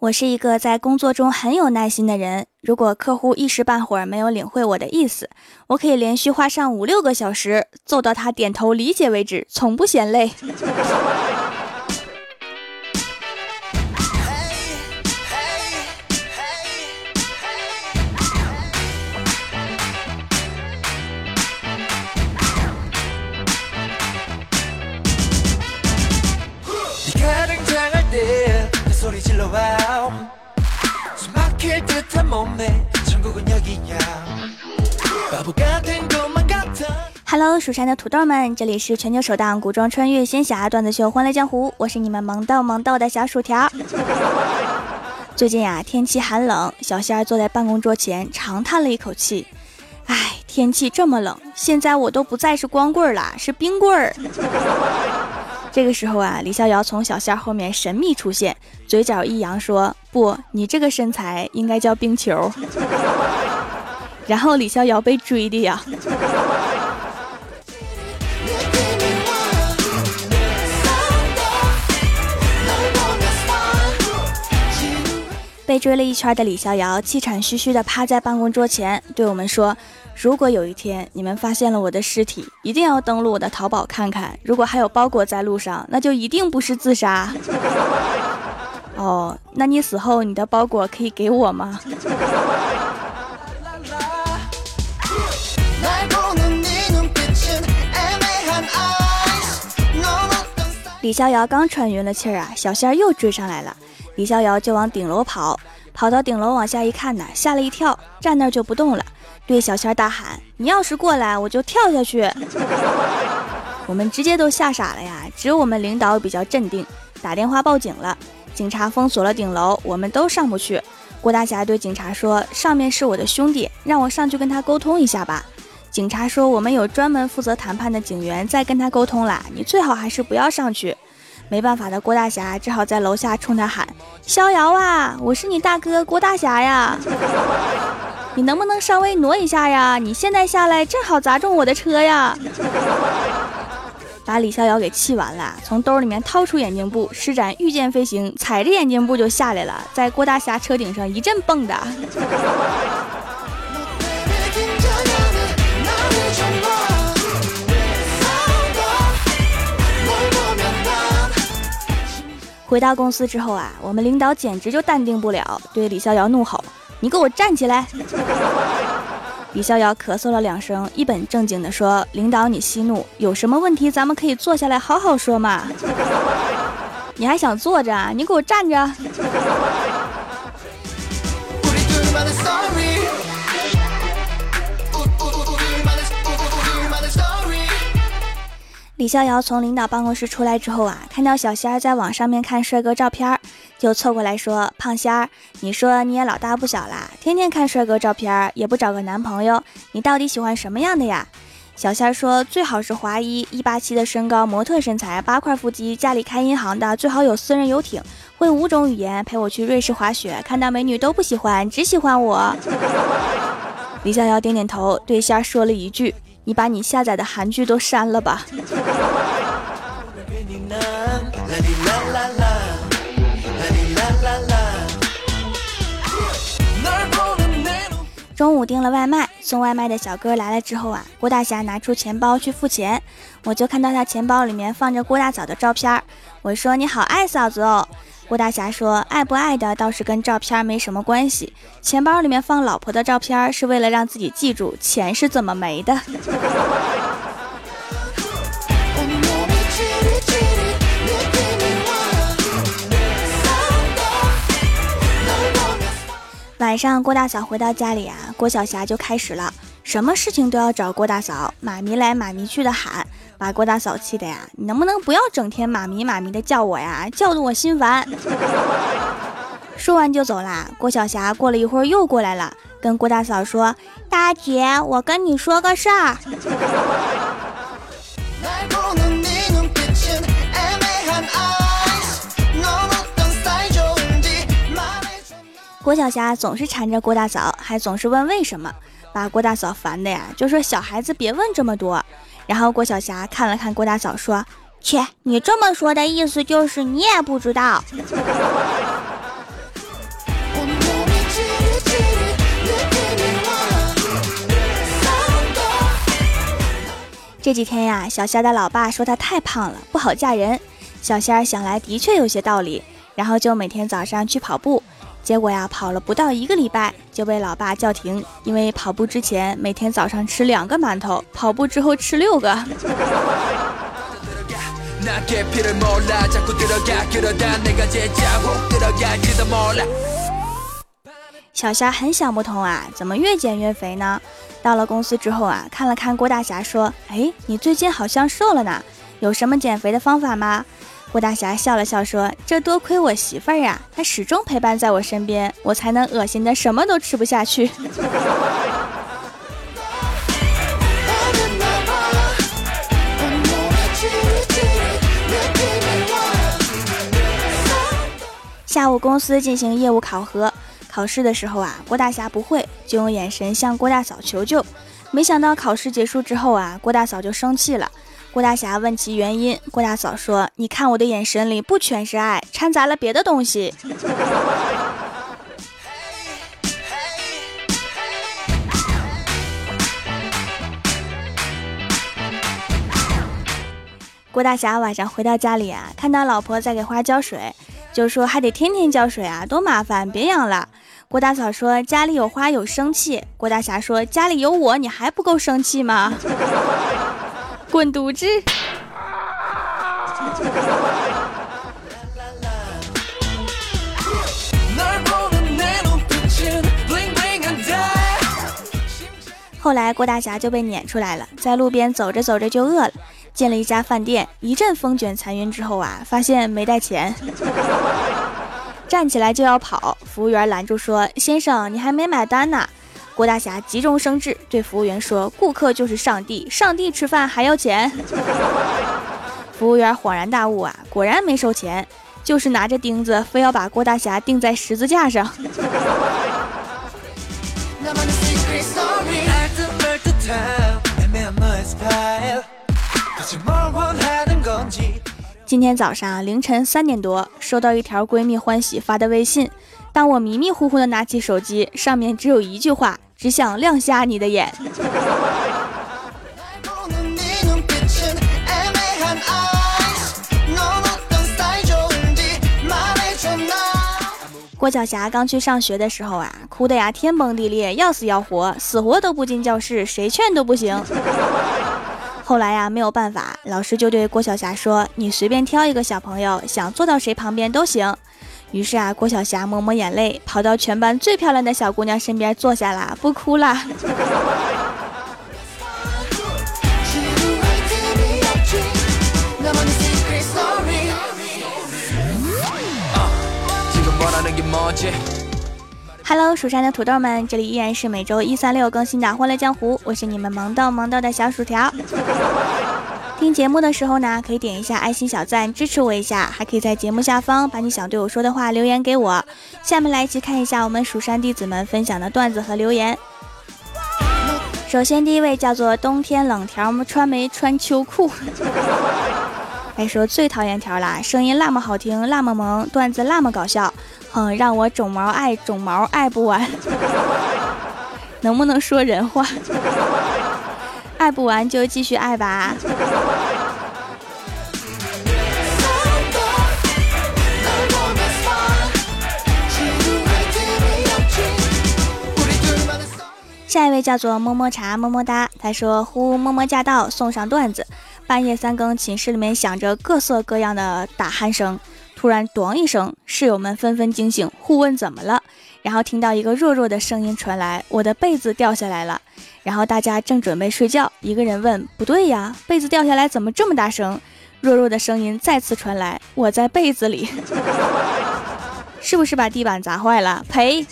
我是一个在工作中很有耐心的人。如果客户一时半会儿没有领会我的意思，我可以连续花上五六个小时，揍到他点头理解为止，从不嫌累。Hello，蜀山的土豆们，这里是全球首档古装穿越仙侠段子秀《欢乐江湖》，我是你们萌逗萌逗的小薯条。最近呀，天气寒冷，小仙儿坐在办公桌前，长叹了一口气：“唉，天气这么冷，现在我都不再是光棍了，是冰棍儿。”这个时候啊，李逍遥从小仙后面神秘出现，嘴角一扬说：“不，你这个身材应该叫冰球。” 然后李逍遥被追的呀。追了一圈的李逍遥气喘吁吁地趴在办公桌前，对我们说：“如果有一天你们发现了我的尸体，一定要登录我的淘宝看看。如果还有包裹在路上，那就一定不是自杀。哦，那你死后你的包裹可以给我吗？”李逍遥刚喘匀了气儿啊，小仙儿又追上来了。李逍遥就往顶楼跑，跑到顶楼往下一看呢，吓了一跳，站那儿就不动了，对小仙儿大喊：“你要是过来，我就跳下去。”我们直接都吓傻了呀，只有我们领导比较镇定，打电话报警了。警察封锁了顶楼，我们都上不去。郭大侠对警察说：“上面是我的兄弟，让我上去跟他沟通一下吧。”警察说：“我们有专门负责谈判的警员在跟他沟通啦，你最好还是不要上去。”没办法的郭大侠只好在楼下冲他喊：“逍遥啊，我是你大哥郭大侠呀，你能不能稍微挪一下呀？你现在下来正好砸中我的车呀！” 把李逍遥给气完了，从兜里面掏出眼镜布，施展御剑飞行，踩着眼镜布就下来了，在郭大侠车顶上一阵蹦跶。回到公司之后啊，我们领导简直就淡定不了，对李逍遥怒吼：“你给我站起来！”李逍遥咳嗽了两声，一本正经地说：“领导，你息怒，有什么问题咱们可以坐下来好好说嘛。你还想坐着？你给我站着！”李逍遥从领导办公室出来之后啊，看到小仙儿在网上面看帅哥照片儿，就凑过来说：“胖仙儿，你说你也老大不小啦，天天看帅哥照片儿，也不找个男朋友，你到底喜欢什么样的呀？”小仙儿说：“最好是华裔，一八七的身高，模特身材，八块腹肌，家里开银行的，最好有私人游艇，会五种语言，陪我去瑞士滑雪，看到美女都不喜欢，只喜欢我。”李逍遥点点头，对仙儿说了一句。你把你下载的韩剧都删了吧。中午订了外卖，送外卖的小哥来了之后啊，郭大侠拿出钱包去付钱，我就看到他钱包里面放着郭大嫂的照片，我说你好爱嫂子哦。郭大侠说：“爱不爱的倒是跟照片没什么关系，钱包里面放老婆的照片是为了让自己记住钱是怎么没的。” 晚上，郭大嫂回到家里啊，郭晓霞就开始了，什么事情都要找郭大嫂，妈咪来妈咪去的喊。把郭大嫂气的呀！你能不能不要整天妈咪妈咪的叫我呀，叫得我心烦。说完就走啦。郭晓霞过了一会儿又过来了，跟郭大嫂说：“大姐，我跟你说个事儿。”郭小霞总是缠着郭大嫂，还总是问为什么，把郭大嫂烦的呀，就说小孩子别问这么多。然后郭小霞看了看郭大嫂，说，切，你这么说的意思就是你也不知道。这几天呀，小霞的老爸说她太胖了，不好嫁人。小仙儿想来的确有些道理，然后就每天早上去跑步。结果呀，跑了不到一个礼拜就被老爸叫停，因为跑步之前每天早上吃两个馒头，跑步之后吃六个。小虾很想不通啊，怎么越减越肥呢？到了公司之后啊，看了看郭大侠，说：“哎，你最近好像瘦了呢，有什么减肥的方法吗？”郭大侠笑了笑说：“这多亏我媳妇儿呀，她始终陪伴在我身边，我才能恶心的什么都吃不下去。”下午公司进行业务考核。考试的时候啊，郭大侠不会，就用眼神向郭大嫂求救。没想到考试结束之后啊，郭大嫂就生气了。郭大侠问其原因，郭大嫂说：“你看我的眼神里不全是爱，掺杂了别的东西。”郭大侠晚上回到家里啊，看到老婆在给花浇水，就说：“还得天天浇水啊，多麻烦，别养了。”郭大嫂说：“家里有花有生气。”郭大侠说：“家里有我，你还不够生气吗？”滚犊子！后来郭大侠就被撵出来了，在路边走着走着就饿了，进了一家饭店，一阵风卷残云之后啊，发现没带钱。站起来就要跑，服务员拦住说：“先生，你还没买单呢。”郭大侠急中生智，对服务员说：“顾客就是上帝，上帝吃饭还要钱。”服务员恍然大悟啊，果然没收钱，就是拿着钉子，非要把郭大侠钉在十字架上。今天早上凌晨三点多，收到一条闺蜜欢喜发的微信。当我迷迷糊糊的拿起手机，上面只有一句话：“只想亮瞎你的眼。”郭晓霞刚去上学的时候啊，哭的呀天崩地裂，要死要活，死活都不进教室，谁劝都不行。后来呀，没有办法，老师就对郭晓霞说：“你随便挑一个小朋友，想坐到谁旁边都行。”于是啊，郭晓霞抹抹眼泪，跑到全班最漂亮的小姑娘身边坐下了，不哭了。Hello，蜀山的土豆们，这里依然是每周一、三、六更新的《欢乐江湖》，我是你们萌豆萌豆的小薯条。听节目的时候呢，可以点一下爱心小赞支持我一下，还可以在节目下方把你想对我说的话留言给我。下面来一起看一下我们蜀山弟子们分享的段子和留言。首先第一位叫做冬天冷条穿没穿秋裤，还 说最讨厌条啦，声音那么好听，那么萌，段子那么搞笑。哼，让我种毛爱种毛爱不完，能不能说人话？爱不完就继续爱吧。下一位叫做么么茶么么哒，他说：“呼么么驾到，送上段子。半夜三更，寝室里面响着各色各样的打鼾声。”突然，咚一声，室友们纷纷惊醒，互问怎么了。然后听到一个弱弱的声音传来：“我的被子掉下来了。”然后大家正准备睡觉，一个人问：“不对呀，被子掉下来怎么这么大声？”弱弱的声音再次传来：“我在被子里，是不是把地板砸坏了？赔。”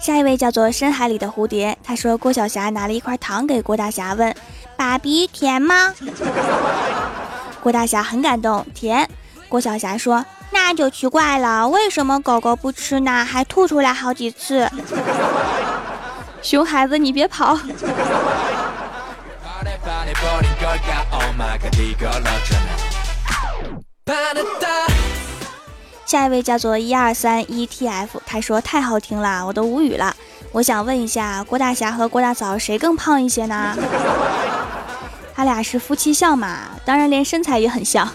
下一位叫做深海里的蝴蝶，他说郭晓霞拿了一块糖给郭大侠，问：“爸比甜吗？”郭大侠很感动，甜。郭晓霞说：“那就奇怪了，为什么狗狗不吃呢？还吐出来好几次。”熊孩子，你别跑。下一位叫做一二三 ETF，他说太好听了，我都无语了。我想问一下，郭大侠和郭大嫂谁更胖一些呢？他俩是夫妻相嘛，当然连身材也很像。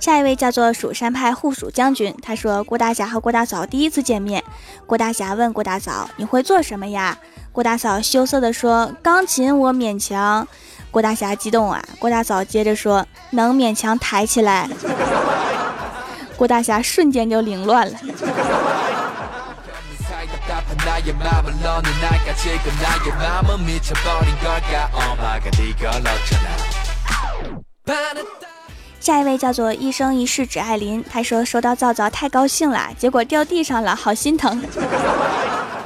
下一位叫做蜀山派护蜀将军，他说郭大侠和郭大嫂第一次见面，郭大侠问郭大嫂：“你会做什么呀？”郭大嫂羞涩地说：“钢琴我勉强。”郭大侠激动啊！郭大嫂接着说：“能勉强抬起来。”郭大侠瞬间就凌乱了。下一位叫做一生一世只爱林，他说收到皂皂太高兴了，结果掉地上了，好心疼。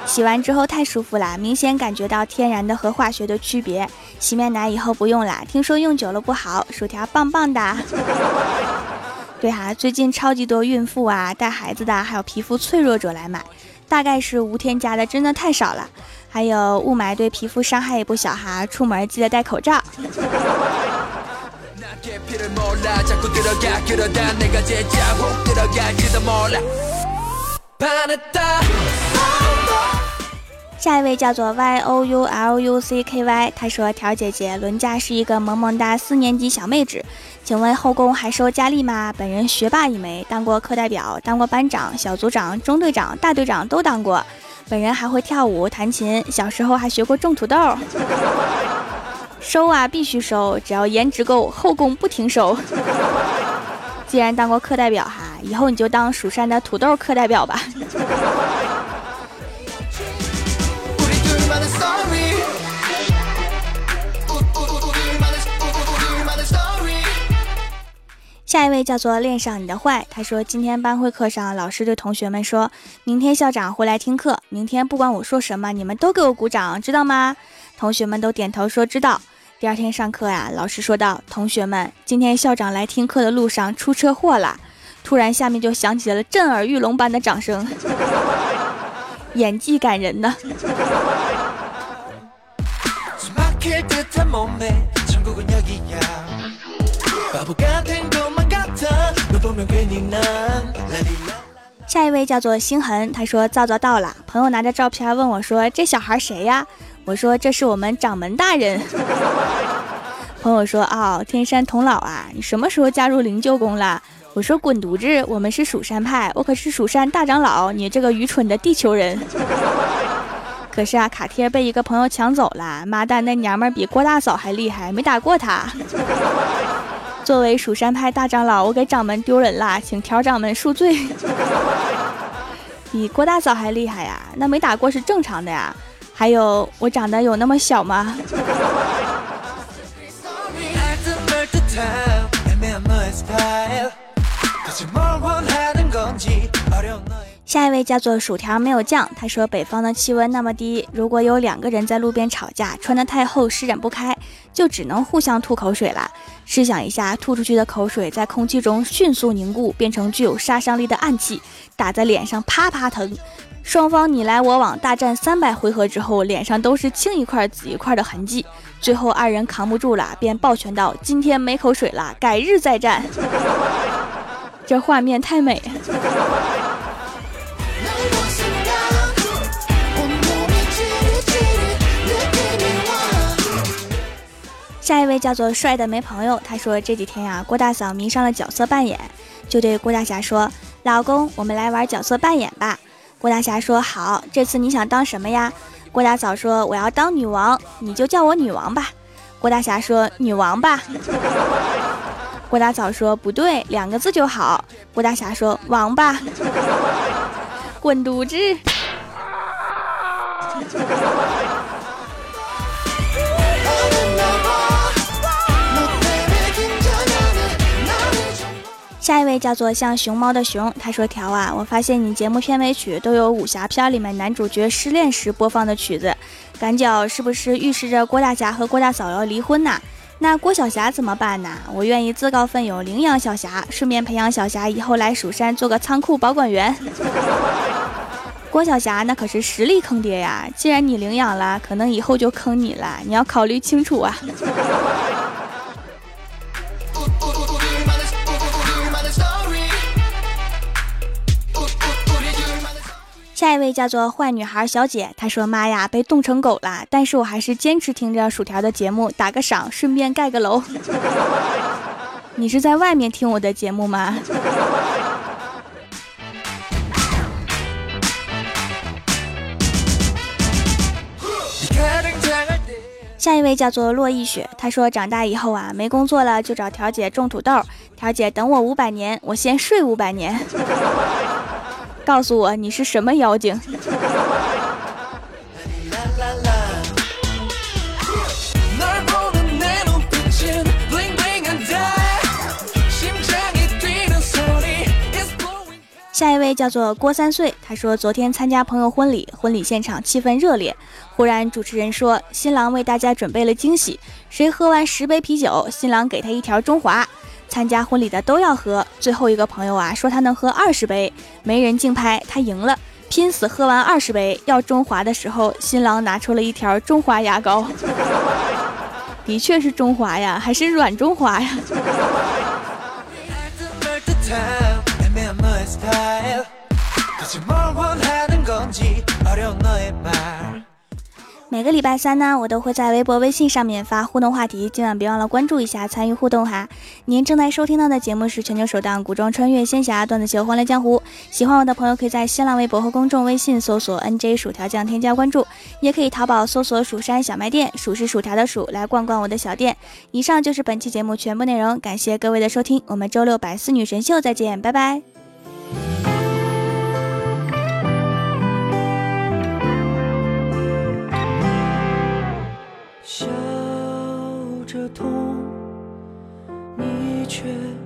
洗完之后太舒服了，明显感觉到天然的和化学的区别。洗面奶以后不用了，听说用久了不好。薯条棒棒的。对哈，最近超级多孕妇啊、带孩子的，还有皮肤脆弱者来买，大概是无添加的真的太少了。还有雾霾对皮肤伤害也不小哈，出门记得戴口罩。下一位叫做 Y O U L U C K Y，他说：“条姐姐，伦家是一个萌萌哒四年级小妹纸，请问后宫还收佳丽吗？本人学霸一枚，当过课代表，当过班长、小组长、中队长、大队长都当过。本人还会跳舞、弹琴，小时候还学过种土豆。”收啊，必须收！只要颜值够，后宫不停收。既然当过课代表哈，以后你就当蜀山的土豆课代表吧。下一位叫做恋上你的坏，他说今天班会课上，老师对同学们说，明天校长会来听课，明天不管我说什么，你们都给我鼓掌，知道吗？同学们都点头说知道。第二天上课呀，老师说道：“同学们，今天校长来听课的路上出车祸了。”突然，下面就响起了震耳欲聋般的掌声，演技感人呢。下一位叫做星痕，他说皂皂到了，朋友拿着照片问我说：“这小孩谁呀？”我说：“这是我们掌门大人。” 朋友说：“哦，天山童姥啊，你什么时候加入灵鹫宫了？”我说：“滚犊子，我们是蜀山派，我可是蜀山大长老，你这个愚蠢的地球人。” 可是啊，卡贴被一个朋友抢走了，妈蛋，那娘们比郭大嫂还厉害，没打过他。作为蜀山派大长老，我给掌门丢人啦，请调掌门恕罪。比郭大嫂还厉害呀？那没打过是正常的呀。还有，我长得有那么小吗？下一位叫做薯条没有酱，他说北方的气温那么低，如果有两个人在路边吵架，穿得太厚施展不开，就只能互相吐口水了。试想一下，吐出去的口水在空气中迅速凝固，变成具有杀伤力的暗器，打在脸上啪啪疼。双方你来我往，大战三百回合之后，脸上都是青一块紫一块的痕迹。最后二人扛不住了，便抱拳道：“今天没口水了，改日再战。” 这画面太美。下一位叫做帅的没朋友，他说这几天呀，郭大嫂迷上了角色扮演，就对郭大侠说：“老公，我们来玩角色扮演吧。”郭大侠说：“好，这次你想当什么呀？”郭大嫂说：“我要当女王，你就叫我女王吧。”郭大侠说：“女王吧。”郭大嫂说：“不对，两个字就好。”郭大侠说：“王吧。”滚犊子！下一位叫做像熊猫的熊，他说：“条啊，我发现你节目片尾曲都有武侠片里面男主角失恋时播放的曲子，赶脚是不是预示着郭大侠和郭大嫂要离婚呐？那郭晓霞怎么办呢？我愿意自告奋勇领养小霞，顺便培养小霞以后来蜀山做个仓库保管员。”郭晓霞那可是实力坑爹呀！既然你领养了，可能以后就坑你了，你要考虑清楚啊。下一位叫做坏女孩小姐，她说：“妈呀，被冻成狗了！但是我还是坚持听着薯条的节目，打个赏，顺便盖个楼。你是在外面听我的节目吗？”下一位叫做洛逸雪，她说：“长大以后啊，没工作了就找条姐种土豆，条姐等我五百年，我先睡五百年。”告诉我你是什么妖精？下一位叫做郭三岁，他说昨天参加朋友婚礼，婚礼现场气氛热烈，忽然主持人说新郎为大家准备了惊喜，谁喝完十杯啤酒，新郎给他一条中华。参加婚礼的都要喝，最后一个朋友啊说他能喝二十杯，没人竞拍，他赢了，拼死喝完二十杯。要中华的时候，新郎拿出了一条中华牙膏，的确是中华呀，还是软中华呀？每个礼拜三呢，我都会在微博、微信上面发互动话题，今晚别忘了关注一下，参与互动哈。您正在收听到的节目是全球首档古装穿越仙侠段子秀《欢乐江湖》，喜欢我的朋友可以在新浪微博和公众微信搜索 “nj 薯条酱”添加关注，也可以淘宝搜索“蜀山小卖店”，数是薯条的数，来逛逛我的小店。以上就是本期节目全部内容，感谢各位的收听，我们周六百思女神秀再见，拜拜。却。